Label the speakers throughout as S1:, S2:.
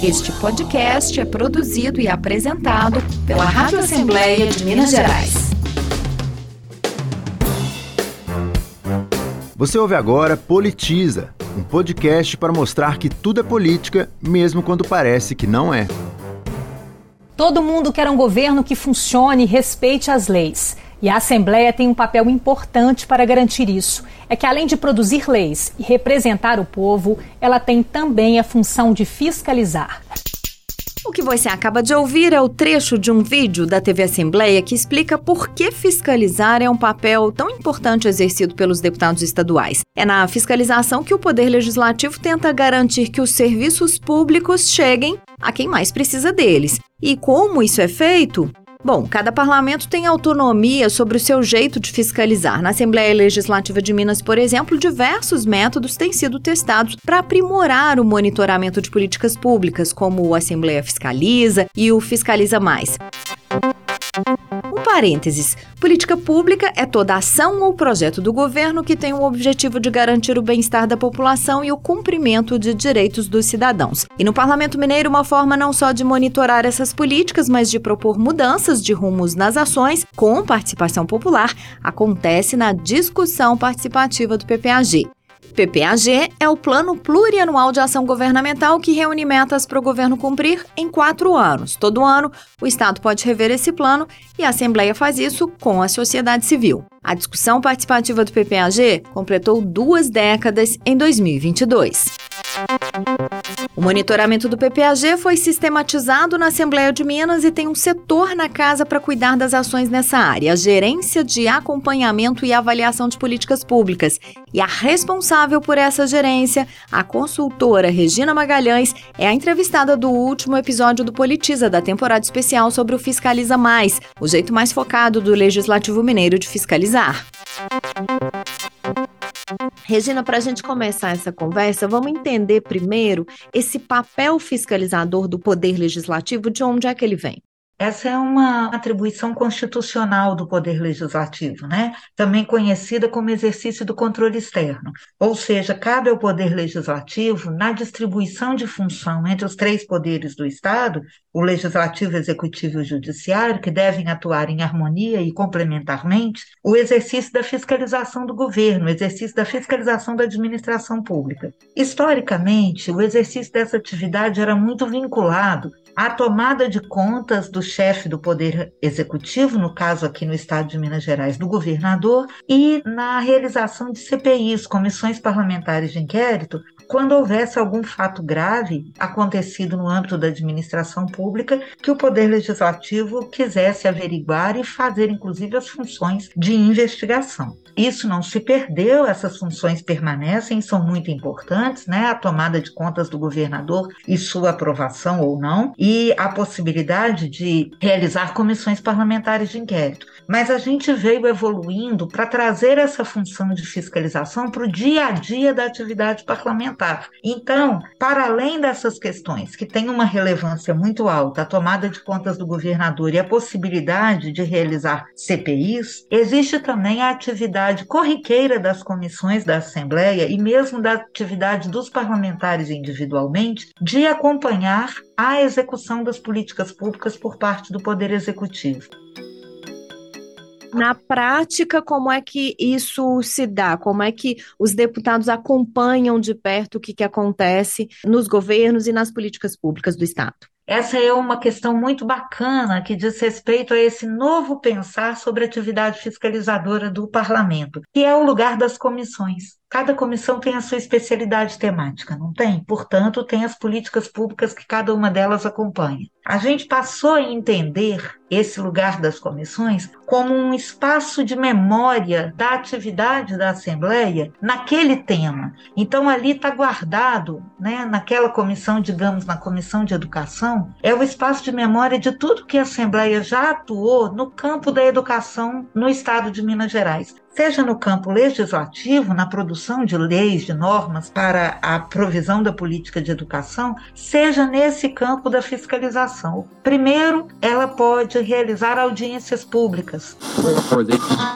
S1: Este podcast é produzido e apresentado pela Rádio Assembleia de Minas Gerais.
S2: Você ouve agora Politiza, um podcast para mostrar que tudo é política, mesmo quando parece que não é.
S3: Todo mundo quer um governo que funcione e respeite as leis. E a Assembleia tem um papel importante para garantir isso. É que, além de produzir leis e representar o povo, ela tem também a função de fiscalizar.
S1: O que você acaba de ouvir é o trecho de um vídeo da TV Assembleia que explica por que fiscalizar é um papel tão importante exercido pelos deputados estaduais. É na fiscalização que o Poder Legislativo tenta garantir que os serviços públicos cheguem a quem mais precisa deles. E como isso é feito? Bom, cada parlamento tem autonomia sobre o seu jeito de fiscalizar. Na Assembleia Legislativa de Minas, por exemplo, diversos métodos têm sido testados para aprimorar o monitoramento de políticas públicas, como o Assembleia Fiscaliza e o Fiscaliza Mais. Um parênteses: política pública é toda ação ou projeto do governo que tem o objetivo de garantir o bem-estar da população e o cumprimento de direitos dos cidadãos. E no Parlamento Mineiro, uma forma não só de monitorar essas políticas, mas de propor mudanças de rumos nas ações com participação popular, acontece na discussão participativa do PPAG. PPAG é o Plano Plurianual de Ação Governamental que reúne metas para o governo cumprir em quatro anos. Todo ano, o Estado pode rever esse plano e a Assembleia faz isso com a sociedade civil. A discussão participativa do PPAG completou duas décadas em 2022. O monitoramento do PPAG foi sistematizado na Assembleia de Minas e tem um setor na casa para cuidar das ações nessa área, a Gerência de Acompanhamento e Avaliação de Políticas Públicas. E a responsável por essa gerência, a consultora Regina Magalhães, é a entrevistada do último episódio do Politiza, da temporada especial sobre o Fiscaliza Mais, o jeito mais focado do Legislativo Mineiro de fiscalizar. Regina, para a gente começar essa conversa, vamos entender primeiro esse papel fiscalizador do Poder Legislativo, de onde é que ele vem?
S4: Essa é uma atribuição constitucional do Poder Legislativo, né? também conhecida como exercício do controle externo. Ou seja, cabe ao Poder Legislativo, na distribuição de função entre os três poderes do Estado, o Legislativo, Executivo e o Judiciário, que devem atuar em harmonia e complementarmente, o exercício da fiscalização do governo, o exercício da fiscalização da administração pública. Historicamente, o exercício dessa atividade era muito vinculado à tomada de contas do chefe do Poder Executivo, no caso aqui no estado de Minas Gerais, do governador, e na realização de CPIs, comissões parlamentares de inquérito, quando houvesse algum fato grave acontecido no âmbito da administração pública que o Poder Legislativo quisesse averiguar e fazer, inclusive, as funções de investigação. Isso não se perdeu, essas funções permanecem, são muito importantes, né? A tomada de contas do governador e sua aprovação ou não, e a possibilidade de realizar comissões parlamentares de inquérito. Mas a gente veio evoluindo para trazer essa função de fiscalização para o dia a dia da atividade parlamentar. Então, para além dessas questões que têm uma relevância muito alta, a tomada de contas do governador e a possibilidade de realizar CPIs, existe também a atividade corriqueira das comissões da Assembleia e mesmo da atividade dos parlamentares individualmente de acompanhar a execução das políticas públicas por parte do Poder Executivo.
S1: Na prática, como é que isso se dá? Como é que os deputados acompanham de perto o que, que acontece nos governos e nas políticas públicas do Estado?
S4: Essa é uma questão muito bacana que diz respeito a esse novo pensar sobre a atividade fiscalizadora do parlamento, que é o lugar das comissões. Cada comissão tem a sua especialidade temática, não tem? Portanto, tem as políticas públicas que cada uma delas acompanha. A gente passou a entender esse lugar das comissões como um espaço de memória da atividade da Assembleia naquele tema. Então, ali está guardado, né, naquela comissão, digamos, na comissão de educação, é o espaço de memória de tudo que a Assembleia já atuou no campo da educação no estado de Minas Gerais seja no campo legislativo, na produção de leis, de normas para a provisão da política de educação, seja nesse campo da fiscalização. Primeiro, ela pode realizar audiências públicas.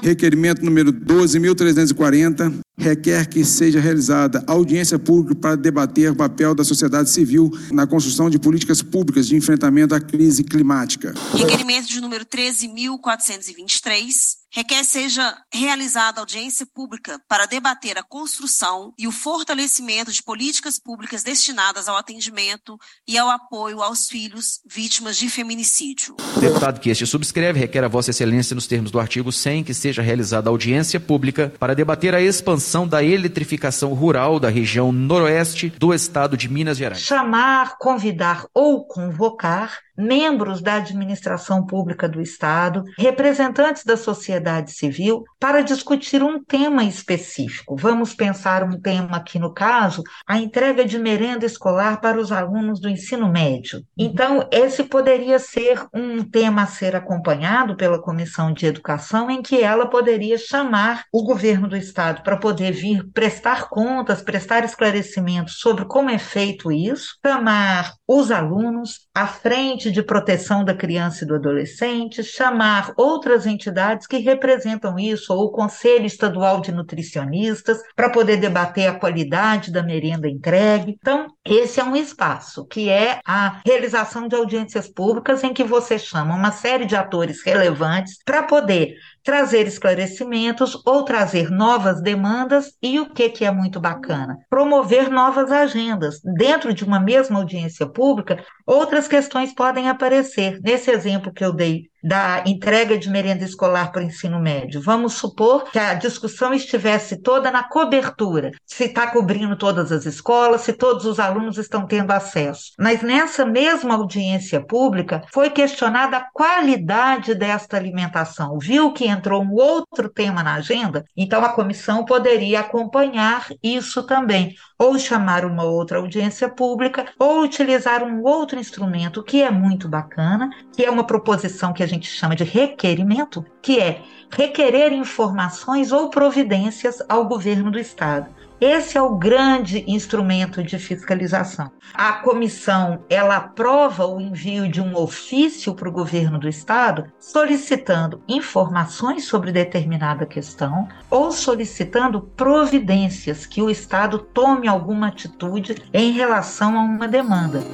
S5: Requerimento número 12.340 requer que seja realizada audiência pública para debater o papel da sociedade civil na construção de políticas públicas de enfrentamento à crise climática.
S6: Requerimento de número 13.423 requer seja realizada audiência pública para debater a construção e o fortalecimento de políticas públicas destinadas ao atendimento e ao apoio aos filhos vítimas de feminicídio.
S7: Deputado que este subscreve requer a Vossa Excelência, nos termos do artigo 100, que seja realizada audiência pública para debater a expansão da eletrificação rural da região noroeste do estado de Minas Gerais.
S4: Chamar, convidar ou convocar membros da administração pública do Estado, representantes da sociedade civil, para discutir um tema específico. Vamos pensar um tema aqui, no caso, a entrega de merenda escolar para os alunos do ensino médio. Então, esse poderia ser um tema a ser acompanhado pela Comissão de Educação, em que ela poderia chamar o governo do Estado para poder vir prestar contas, prestar esclarecimentos sobre como é feito isso, chamar os alunos à frente de proteção da criança e do adolescente, chamar outras entidades que representam isso, ou o Conselho Estadual de Nutricionistas, para poder debater a qualidade da merenda entregue. Então, esse é um espaço que é a realização de audiências públicas em que você chama uma série de atores relevantes para poder trazer esclarecimentos ou trazer novas demandas e o que, que é muito bacana? Promover novas agendas. Dentro de uma mesma audiência pública, outras questões podem aparecer. Nesse exemplo que eu dei da entrega de merenda escolar para o ensino médio. Vamos supor que a discussão estivesse toda na cobertura, se está cobrindo todas as escolas, se todos os alunos estão tendo acesso. Mas nessa mesma audiência pública foi questionada a qualidade desta alimentação. Viu que entrou um outro tema na agenda? Então a comissão poderia acompanhar isso também, ou chamar uma outra audiência pública, ou utilizar um outro instrumento que é muito bacana, que é uma proposição que a gente chama de requerimento, que é requerer informações ou providências ao governo do estado. Esse é o grande instrumento de fiscalização. A comissão ela aprova o envio de um ofício para o governo do estado solicitando informações sobre determinada questão ou solicitando providências que o estado tome alguma atitude em relação a uma demanda.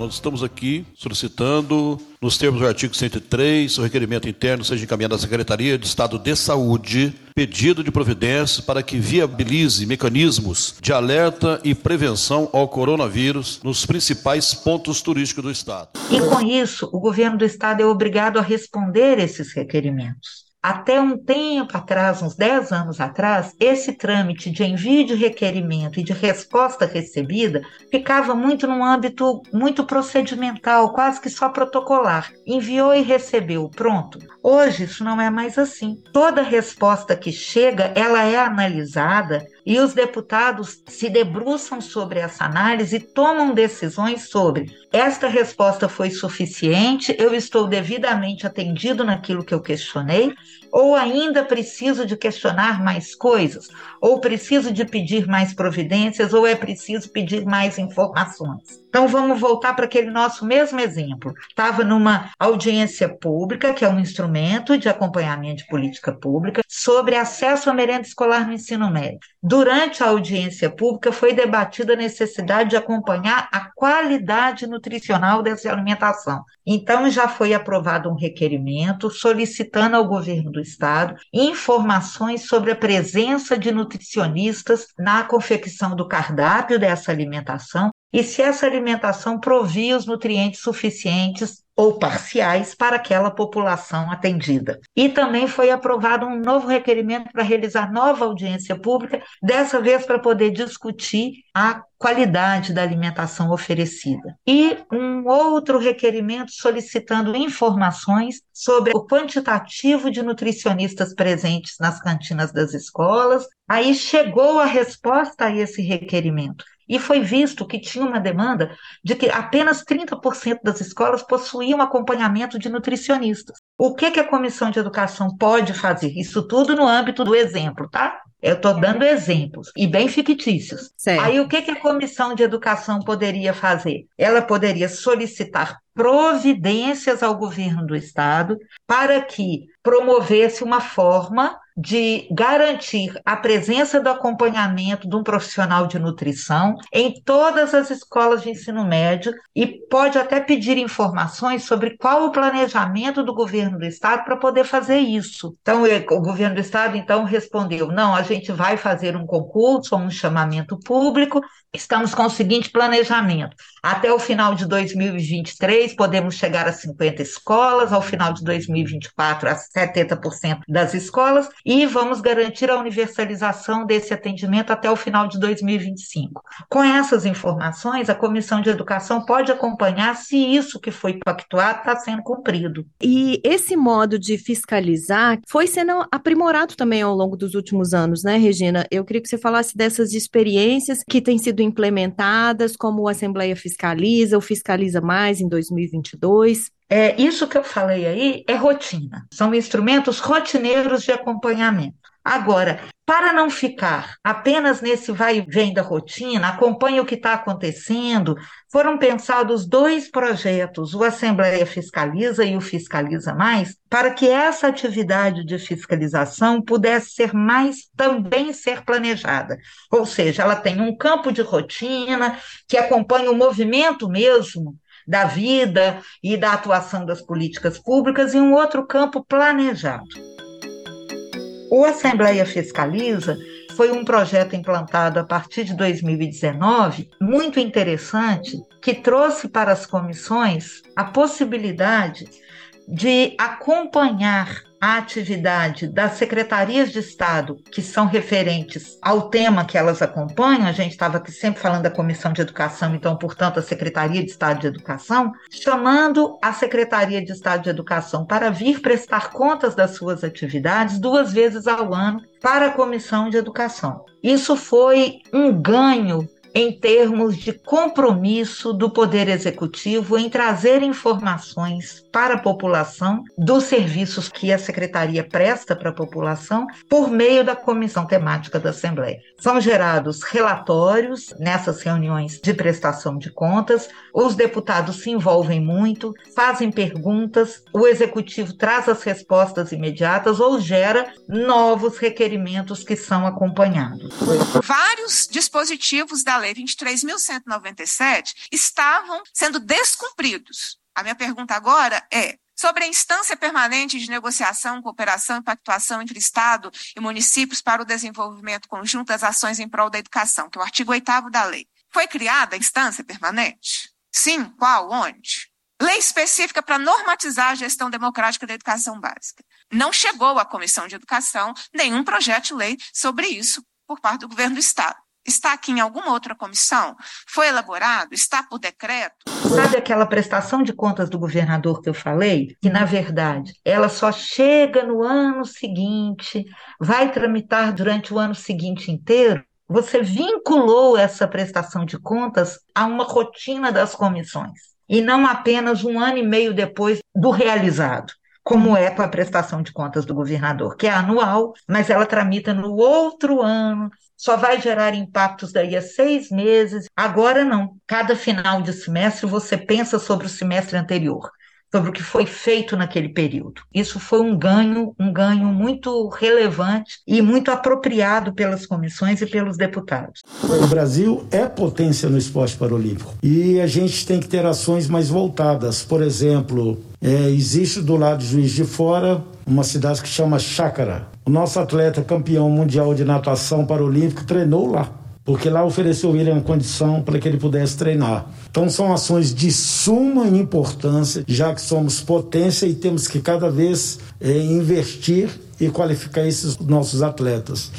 S8: Nós estamos aqui solicitando, nos termos do artigo 103, o requerimento interno seja encaminhado à Secretaria de Estado de Saúde, pedido de providências para que viabilize mecanismos de alerta e prevenção ao coronavírus nos principais pontos turísticos do Estado.
S4: E com isso, o governo do Estado é obrigado a responder esses requerimentos. Até um tempo atrás, uns 10 anos atrás, esse trâmite de envio de requerimento e de resposta recebida ficava muito num âmbito muito procedimental, quase que só protocolar. Enviou e recebeu, pronto. Hoje isso não é mais assim. Toda resposta que chega, ela é analisada e os deputados se debruçam sobre essa análise e tomam decisões sobre esta resposta foi suficiente, eu estou devidamente atendido naquilo que eu questionei, ou ainda preciso de questionar mais coisas, ou preciso de pedir mais providências, ou é preciso pedir mais informações. Então vamos voltar para aquele nosso mesmo exemplo. Estava numa audiência pública, que é um instrumento de acompanhamento de política pública, sobre acesso à merenda escolar no ensino médio. Durante a audiência pública foi debatida a necessidade de acompanhar a qualidade nutricional dessa alimentação. Então já foi aprovado um requerimento solicitando ao governo do estado informações sobre a presença de nutricionistas na confecção do cardápio dessa alimentação e se essa alimentação provia os nutrientes suficientes ou parciais para aquela população atendida. E também foi aprovado um novo requerimento para realizar nova audiência pública, dessa vez para poder discutir a qualidade da alimentação oferecida. E um outro requerimento solicitando informações sobre o quantitativo de nutricionistas presentes nas cantinas das escolas. Aí chegou a resposta a esse requerimento e foi visto que tinha uma demanda de que apenas 30% das escolas possuíam acompanhamento de nutricionistas. O que, que a Comissão de Educação pode fazer? Isso tudo no âmbito do exemplo, tá? Eu estou dando exemplos, e bem fictícios. Certo. Aí, o que, que a Comissão de Educação poderia fazer? Ela poderia solicitar providências ao governo do Estado para que promovesse uma forma de garantir a presença do acompanhamento de um profissional de nutrição em todas as escolas de ensino médio e pode até pedir informações sobre qual o planejamento do governo do estado para poder fazer isso. Então, o governo do estado então respondeu: "Não, a gente vai fazer um concurso ou um chamamento público Estamos com o seguinte planejamento: até o final de 2023, podemos chegar a 50 escolas, ao final de 2024, a 70% das escolas, e vamos garantir a universalização desse atendimento até o final de 2025. Com essas informações, a Comissão de Educação pode acompanhar se isso que foi pactuado está sendo cumprido.
S1: E esse modo de fiscalizar foi sendo aprimorado também ao longo dos últimos anos, né, Regina? Eu queria que você falasse dessas experiências que têm sido implementadas, como a Assembleia Fiscaliza, ou Fiscaliza Mais em 2022?
S4: É, isso que eu falei aí é rotina, são instrumentos rotineiros de acompanhamento. Agora, para não ficar apenas nesse vai e vem da rotina, acompanhe o que está acontecendo, foram pensados dois projetos, o Assembleia Fiscaliza e o Fiscaliza Mais, para que essa atividade de fiscalização pudesse ser mais também ser planejada. Ou seja, ela tem um campo de rotina que acompanha o movimento mesmo da vida e da atuação das políticas públicas e um outro campo planejado. O Assembleia Fiscaliza foi um projeto implantado a partir de 2019, muito interessante, que trouxe para as comissões a possibilidade de acompanhar a atividade das secretarias de Estado que são referentes ao tema que elas acompanham, a gente estava aqui sempre falando da Comissão de Educação, então, portanto, a Secretaria de Estado de Educação, chamando a Secretaria de Estado de Educação para vir prestar contas das suas atividades duas vezes ao ano para a Comissão de Educação. Isso foi um ganho em termos de compromisso do Poder Executivo em trazer informações para a população dos serviços que a Secretaria presta para a população por meio da Comissão Temática da Assembleia. São gerados relatórios nessas reuniões de prestação de contas, os deputados se envolvem muito, fazem perguntas, o Executivo traz as respostas imediatas ou gera novos requerimentos que são acompanhados.
S9: Vários dispositivos da Lei 23.197 estavam sendo descumpridos. A minha pergunta agora é: sobre a instância permanente de negociação, cooperação e pactuação entre Estado e municípios para o desenvolvimento conjunto das ações em prol da educação, que é o artigo 8 da lei. Foi criada a instância permanente? Sim, qual, onde? Lei específica para normatizar a gestão democrática da educação básica. Não chegou à Comissão de Educação nenhum projeto de lei sobre isso por parte do governo do Estado. Está aqui em alguma outra comissão? Foi elaborado? Está por decreto?
S4: Sabe aquela prestação de contas do governador que eu falei? Que, na verdade, ela só chega no ano seguinte, vai tramitar durante o ano seguinte inteiro? Você vinculou essa prestação de contas a uma rotina das comissões, e não apenas um ano e meio depois do realizado como é com a prestação de contas do governador, que é anual, mas ela tramita no outro ano, só vai gerar impactos daí a seis meses. Agora não. Cada final de semestre você pensa sobre o semestre anterior sobre o que foi feito naquele período. Isso foi um ganho, um ganho muito relevante e muito apropriado pelas comissões e pelos deputados.
S10: O Brasil é potência no esporte paralímpico e a gente tem que ter ações mais voltadas. Por exemplo, é, existe do lado de Juiz de Fora uma cidade que chama Chácara. O nosso atleta campeão mundial de natação paralímpico treinou lá, porque lá ofereceu ele uma condição para que ele pudesse treinar. Então são ações de suma importância, já que somos potência e temos que cada vez é, investir e qualificar esses nossos atletas.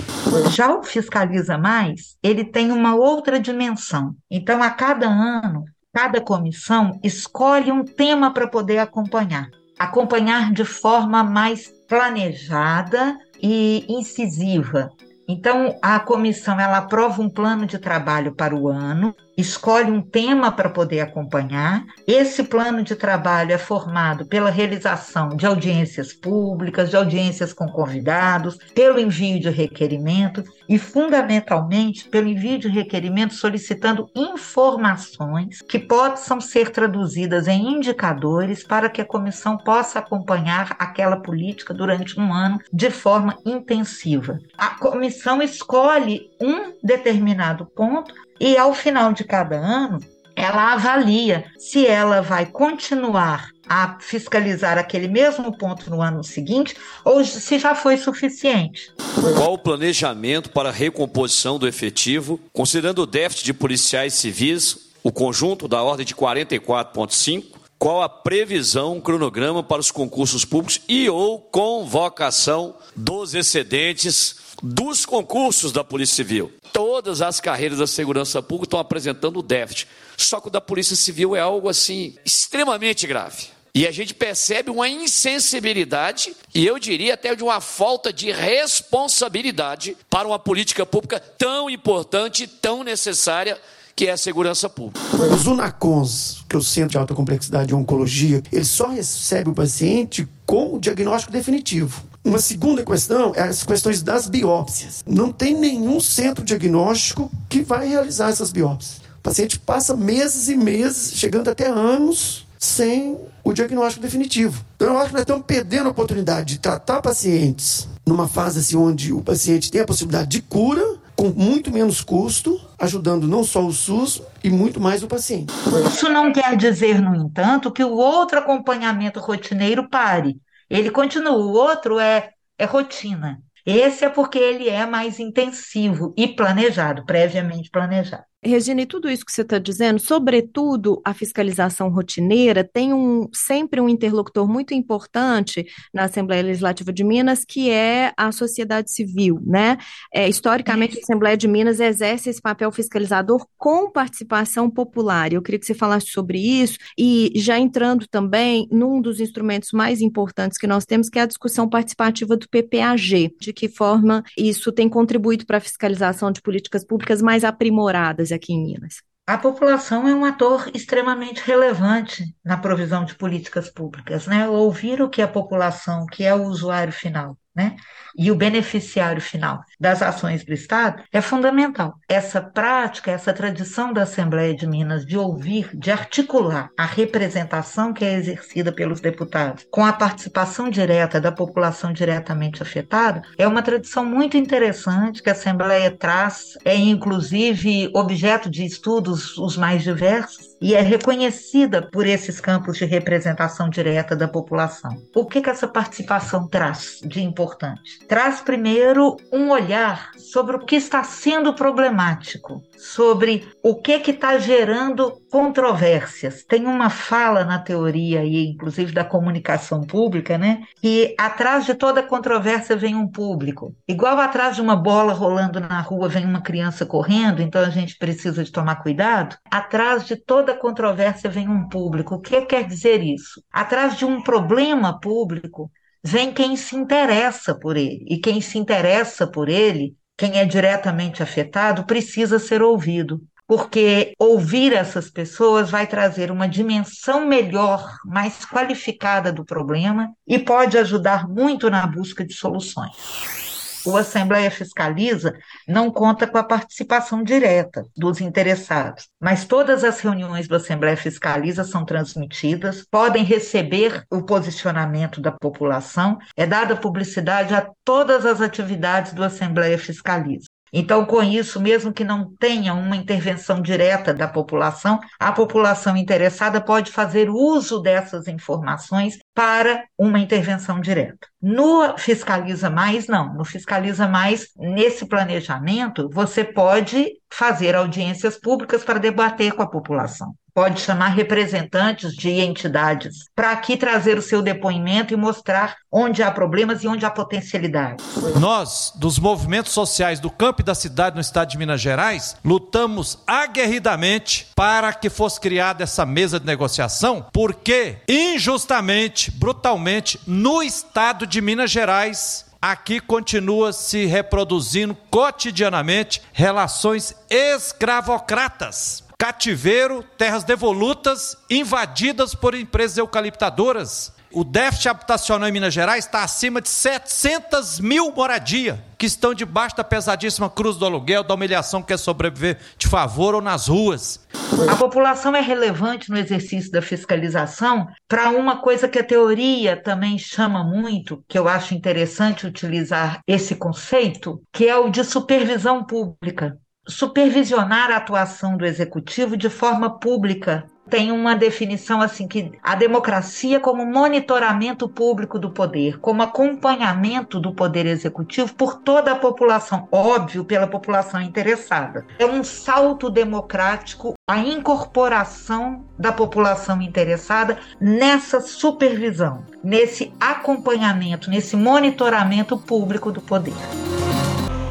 S4: Já o Fiscaliza Mais, ele tem uma outra dimensão. Então, a cada ano, cada comissão escolhe um tema para poder acompanhar. Acompanhar de forma mais planejada e incisiva. Então, a comissão ela aprova um plano de trabalho para o ano, escolhe um tema para poder acompanhar. Esse plano de trabalho é formado pela realização de audiências públicas, de audiências com convidados, pelo envio de requerimento e, fundamentalmente, pelo envio de requerimento solicitando informações que possam ser traduzidas em indicadores para que a comissão possa acompanhar aquela política durante um ano de forma intensiva. A comissão escolhe um determinado ponto e ao final de cada ano, ela avalia se ela vai continuar a fiscalizar aquele mesmo ponto no ano seguinte ou se já foi suficiente.
S11: Qual o planejamento para a recomposição do efetivo, considerando o déficit de policiais civis, o conjunto da ordem de 44,5? Qual a previsão, cronograma para os concursos públicos e ou convocação dos excedentes dos concursos da Polícia Civil? Todas as carreiras da segurança pública estão apresentando déficit. Só que o da Polícia Civil é algo assim extremamente grave. E a gente percebe uma insensibilidade e eu diria até de uma falta de responsabilidade para uma política pública tão importante, tão necessária que é a segurança pública.
S12: Os UNACONs, que é o Centro de Alta Complexidade de Oncologia, ele só recebe o paciente com o diagnóstico definitivo. Uma segunda questão é as questões das biópsias. Não tem nenhum centro diagnóstico que vai realizar essas biópsias. O paciente passa meses e meses, chegando até anos, sem o diagnóstico definitivo. Então, eu acho que nós estamos perdendo a oportunidade de tratar pacientes numa fase assim, onde o paciente tem a possibilidade de cura, com muito menos custo, ajudando não só o SUS e muito mais o paciente.
S4: Isso não quer dizer, no entanto, que o outro acompanhamento rotineiro pare. Ele continua, o outro é, é rotina. Esse é porque ele é mais intensivo e planejado, previamente planejado.
S1: Regina, e tudo isso que você está dizendo, sobretudo a fiscalização rotineira, tem um, sempre um interlocutor muito importante na Assembleia Legislativa de Minas, que é a sociedade civil, né? É, historicamente, a Assembleia de Minas exerce esse papel fiscalizador com participação popular. Eu queria que você falasse sobre isso e já entrando também num dos instrumentos mais importantes que nós temos, que é a discussão participativa do PPAG. De que forma isso tem contribuído para a fiscalização de políticas públicas mais aprimoradas aqui em Minas?
S4: A população é um ator extremamente relevante na provisão de políticas públicas, né? Ouvir o que a população, que é o usuário final, né? E o beneficiário final das ações do Estado é fundamental. Essa prática, essa tradição da Assembleia de Minas de ouvir, de articular a representação que é exercida pelos deputados com a participação direta da população diretamente afetada, é uma tradição muito interessante que a Assembleia traz, é inclusive objeto de estudos os mais diversos e é reconhecida por esses campos de representação direta da população. O que, que essa participação traz de importante? Traz primeiro um olhar sobre o que está sendo problemático, sobre o que que está gerando controvérsias. Tem uma fala na teoria aí, inclusive da comunicação pública, né, que atrás de toda controvérsia vem um público. Igual atrás de uma bola rolando na rua vem uma criança correndo, então a gente precisa de tomar cuidado. Atrás de toda controvérsia vem um público. O que quer dizer isso? Atrás de um problema público vem quem se interessa por ele. E quem se interessa por ele, quem é diretamente afetado, precisa ser ouvido. Porque ouvir essas pessoas vai trazer uma dimensão melhor, mais qualificada do problema e pode ajudar muito na busca de soluções o Assembleia Fiscaliza não conta com a participação direta dos interessados, mas todas as reuniões do Assembleia Fiscaliza são transmitidas, podem receber o posicionamento da população, é dada publicidade a todas as atividades do Assembleia Fiscaliza. Então, com isso, mesmo que não tenha uma intervenção direta da população, a população interessada pode fazer uso dessas informações para uma intervenção direta. No Fiscaliza Mais, não. No Fiscaliza Mais, nesse planejamento, você pode fazer audiências públicas para debater com a população pode chamar representantes de entidades para aqui trazer o seu depoimento e mostrar onde há problemas e onde há potencialidade.
S13: Nós, dos movimentos sociais do campo e da cidade no estado de Minas Gerais, lutamos aguerridamente para que fosse criada essa mesa de negociação, porque injustamente, brutalmente, no estado de Minas Gerais, aqui continua se reproduzindo cotidianamente relações escravocratas. Cativeiro, terras devolutas, invadidas por empresas eucaliptadoras. O déficit habitacional em Minas Gerais está acima de 700 mil moradias que estão debaixo da pesadíssima cruz do aluguel, da humilhação que quer sobreviver de favor ou nas ruas.
S4: A população é relevante no exercício da fiscalização para uma coisa que a teoria também chama muito, que eu acho interessante utilizar esse conceito, que é o de supervisão pública. Supervisionar a atuação do executivo de forma pública tem uma definição assim que a democracia como monitoramento público do poder, como acompanhamento do poder executivo por toda a população, óbvio, pela população interessada. É um salto democrático a incorporação da população interessada nessa supervisão, nesse acompanhamento, nesse monitoramento público do poder.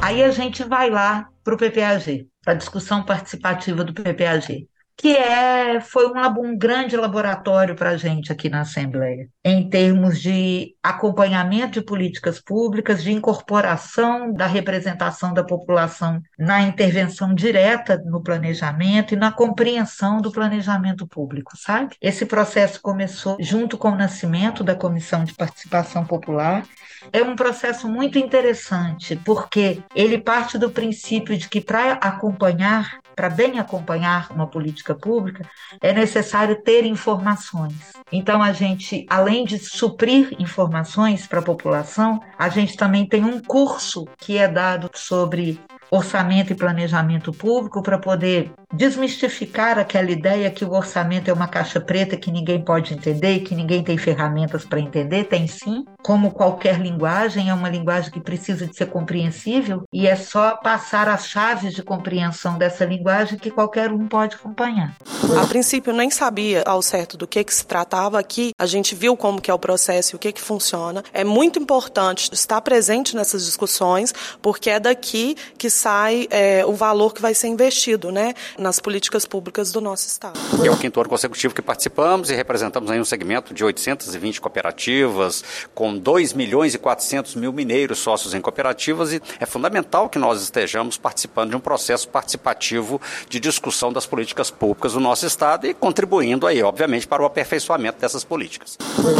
S4: Aí a gente vai lá para o PPAG, para a discussão participativa do PPAG que é, foi um, um grande laboratório para a gente aqui na Assembleia, em termos de acompanhamento de políticas públicas, de incorporação da representação da população na intervenção direta no planejamento e na compreensão do planejamento público, sabe? Esse processo começou junto com o nascimento da Comissão de Participação Popular. É um processo muito interessante, porque ele parte do princípio de que para acompanhar para bem acompanhar uma política pública, é necessário ter informações. Então, a gente, além de suprir informações para a população, a gente também tem um curso que é dado sobre orçamento e planejamento público para poder desmistificar aquela ideia que o orçamento é uma caixa preta que ninguém pode entender e que ninguém tem ferramentas para entender. Tem sim, como qualquer linguagem, é uma linguagem que precisa de ser compreensível e é só passar as chaves de compreensão dessa linguagem que qualquer um pode acompanhar.
S14: A princípio nem sabia ao certo do que, que se tratava aqui, a gente viu como que é o processo e o que que funciona. É muito importante estar presente nessas discussões, porque é daqui que sai é, o valor que vai ser investido, né? Nas políticas públicas do nosso Estado.
S15: É o quinto ano consecutivo que participamos e representamos aí um segmento de 820 cooperativas, com 2 milhões e 400 mil mineiros sócios em cooperativas e é fundamental que nós estejamos participando de um processo participativo de discussão das políticas públicas do nosso Estado e contribuindo aí, obviamente, para o aperfeiçoamento dessas políticas.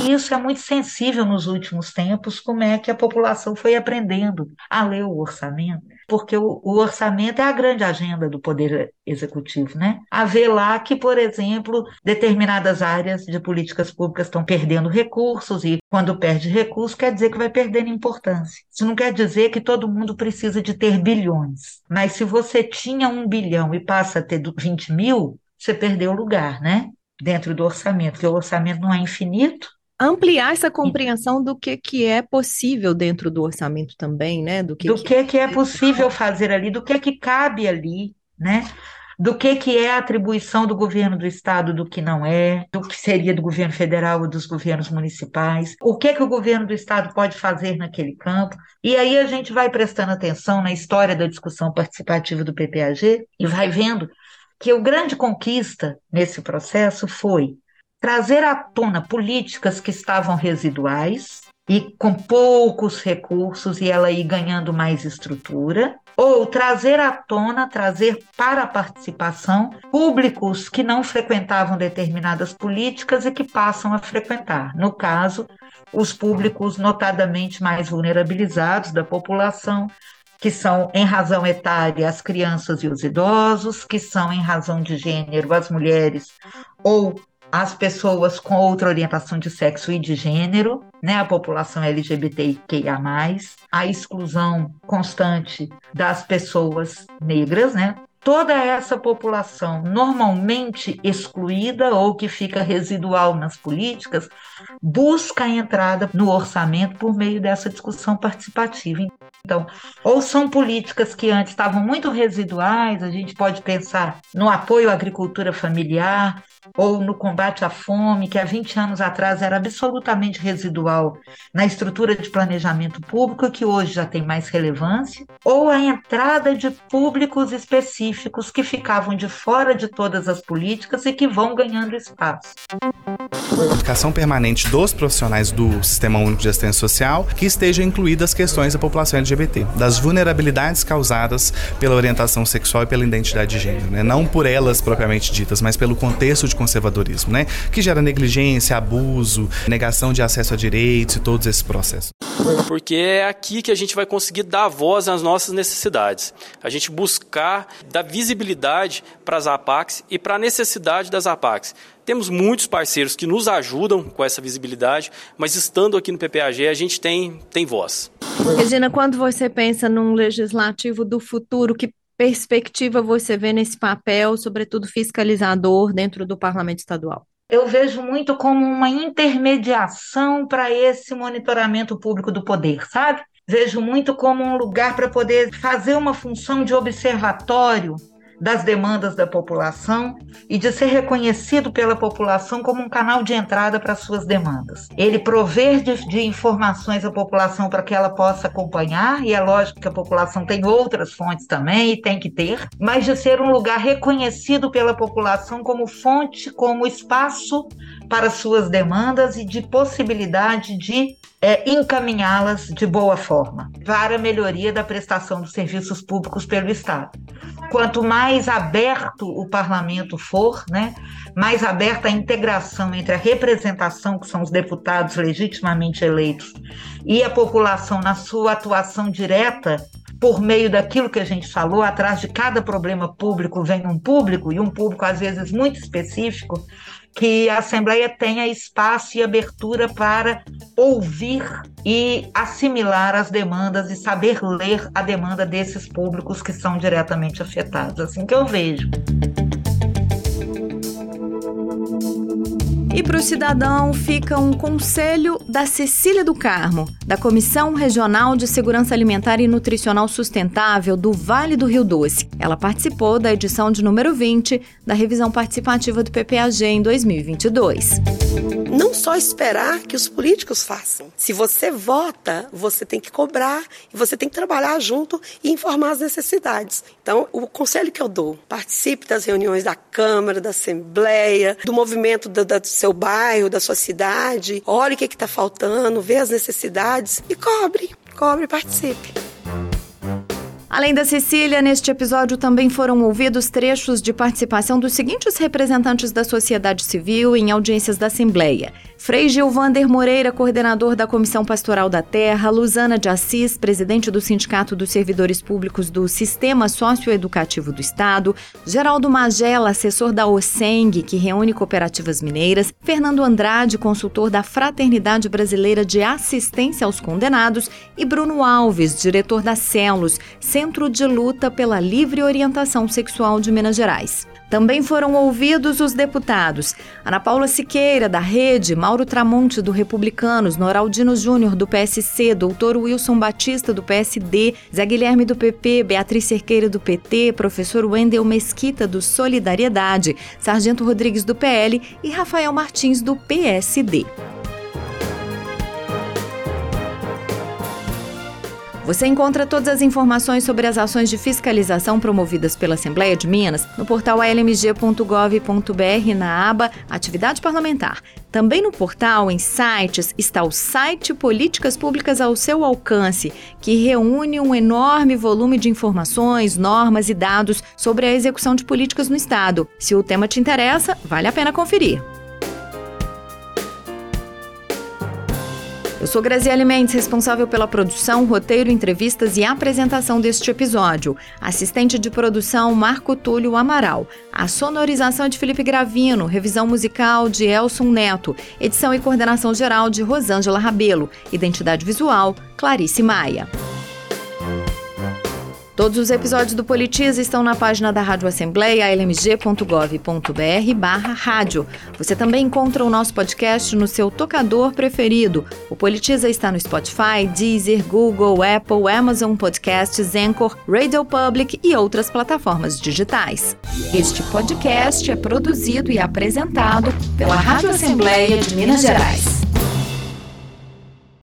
S4: Isso é muito sensível nos últimos tempos, como é que a população foi aprendendo a ler o orçamento porque o, o, orçamento é a grande agenda do Poder Executivo, né? Haver lá que, por exemplo, determinadas áreas de políticas públicas estão perdendo recursos e quando perde recurso quer dizer que vai perdendo importância. Isso não quer dizer que todo mundo precisa de ter bilhões, mas se você tinha um bilhão e passa a ter 20 mil, você perdeu o lugar, né? Dentro do orçamento, porque o orçamento não é infinito,
S1: ampliar essa compreensão do que, que é possível dentro do orçamento também, né?
S4: Do que, do que, que é possível fazer ali, do que que cabe ali, né? Do que, que é a atribuição do governo do estado, do que não é, do que seria do governo federal ou dos governos municipais, o que que o governo do estado pode fazer naquele campo. E aí a gente vai prestando atenção na história da discussão participativa do PPAG e vai vendo que o grande conquista nesse processo foi trazer à tona políticas que estavam residuais e com poucos recursos e ela ir ganhando mais estrutura, ou trazer à tona, trazer para a participação públicos que não frequentavam determinadas políticas e que passam a frequentar. No caso, os públicos notadamente mais vulnerabilizados da população, que são, em razão etária, as crianças e os idosos, que são, em razão de gênero, as mulheres ou as pessoas com outra orientação de sexo e de gênero, né, a população LGBTQIA+, a exclusão constante das pessoas negras, né, toda essa população normalmente excluída ou que fica residual nas políticas busca a entrada no orçamento por meio dessa discussão participativa. Então, ou são políticas que antes estavam muito residuais, a gente pode pensar no apoio à agricultura familiar, ou no combate à fome, que há 20 anos atrás era absolutamente residual na estrutura de planejamento público, que hoje já tem mais relevância, ou a entrada de públicos específicos específicos que ficavam de fora de todas as políticas e que vão ganhando espaço.
S16: Educação permanente dos profissionais do Sistema Único de Assistência Social que estejam incluídas as questões da população LGBT, das vulnerabilidades causadas pela orientação sexual e pela identidade de gênero, né? não por elas propriamente ditas, mas pelo contexto de conservadorismo, né? que gera negligência, abuso, negação de acesso a direitos e todos esses processos.
S17: Porque é aqui que a gente vai conseguir dar voz às nossas necessidades. A gente buscar dar visibilidade para as APACs e para a necessidade das APACs. Temos muitos parceiros que nos ajudam com essa visibilidade, mas estando aqui no PPAG, a gente tem, tem voz.
S1: Regina, quando você pensa num legislativo do futuro, que perspectiva você vê nesse papel, sobretudo fiscalizador, dentro do parlamento estadual?
S4: eu vejo muito como uma intermediação para esse monitoramento público do poder, sabe? Vejo muito como um lugar para poder fazer uma função de observatório das demandas da população e de ser reconhecido pela população como um canal de entrada para suas demandas. Ele prover de, de informações à população para que ela possa acompanhar, e é lógico que a população tem outras fontes também e tem que ter, mas de ser um lugar reconhecido pela população como fonte, como espaço para suas demandas e de possibilidade de é, encaminhá-las de boa forma para a melhoria da prestação dos serviços públicos pelo Estado. Quanto mais aberto o parlamento for, né, mais aberta a integração entre a representação, que são os deputados legitimamente eleitos, e a população na sua atuação direta, por meio daquilo que a gente falou, atrás de cada problema público vem um público, e um público às vezes muito específico, que a Assembleia tenha espaço e abertura para ouvir e assimilar as demandas e saber ler a demanda desses públicos que são diretamente afetados. Assim que eu vejo.
S1: E para o cidadão fica um conselho da Cecília do Carmo, da Comissão Regional de Segurança Alimentar e Nutricional Sustentável do Vale do Rio Doce. Ela participou da edição de número 20 da revisão participativa do PPAG em 2022
S18: não só esperar que os políticos façam. Se você vota, você tem que cobrar e você tem que trabalhar junto e informar as necessidades. Então, o conselho que eu dou, participe das reuniões da Câmara, da Assembleia, do movimento do, do seu bairro, da sua cidade, olhe o que está faltando, vê as necessidades e cobre, cobre participe.
S1: Além da Cecília, neste episódio também foram ouvidos trechos de participação dos seguintes representantes da sociedade civil em audiências da Assembleia: Frei Gilvander Moreira, coordenador da Comissão Pastoral da Terra, Luzana de Assis, presidente do Sindicato dos Servidores Públicos do Sistema Socioeducativo do Estado, Geraldo Magela, assessor da OSENG, que reúne cooperativas mineiras, Fernando Andrade, consultor da Fraternidade Brasileira de Assistência aos Condenados, e Bruno Alves, diretor da CELOS, Centro de Luta pela Livre Orientação Sexual de Minas Gerais. Também foram ouvidos os deputados Ana Paula Siqueira, da Rede, Mauro Tramonte, do Republicanos, Noraldino Júnior, do PSC, doutor Wilson Batista, do PSD, Zé Guilherme, do PP, Beatriz Cerqueira, do PT, professor Wendel Mesquita, do Solidariedade, Sargento Rodrigues, do PL e Rafael Martins, do PSD. Você encontra todas as informações sobre as ações de fiscalização promovidas pela Assembleia de Minas no portal almg.gov.br na aba Atividade Parlamentar. Também no portal, em sites, está o site Políticas Públicas ao seu alcance, que reúne um enorme volume de informações, normas e dados sobre a execução de políticas no Estado. Se o tema te interessa, vale a pena conferir. Eu sou Graziele Mendes, responsável pela produção, roteiro, entrevistas e apresentação deste episódio. Assistente de produção, Marco Túlio Amaral. A sonorização de Felipe Gravino, revisão musical de Elson Neto, edição e coordenação geral de Rosângela Rabelo, identidade visual, Clarice Maia. Todos os episódios do Politiza estão na página da Rádio Assembleia, lmg.gov.br barra rádio. Você também encontra o nosso podcast no seu tocador preferido. O Politiza está no Spotify, Deezer, Google, Apple, Amazon Podcasts, Anchor, Radio Public e outras plataformas digitais. Este podcast é produzido e apresentado pela Rádio Assembleia de Minas Gerais.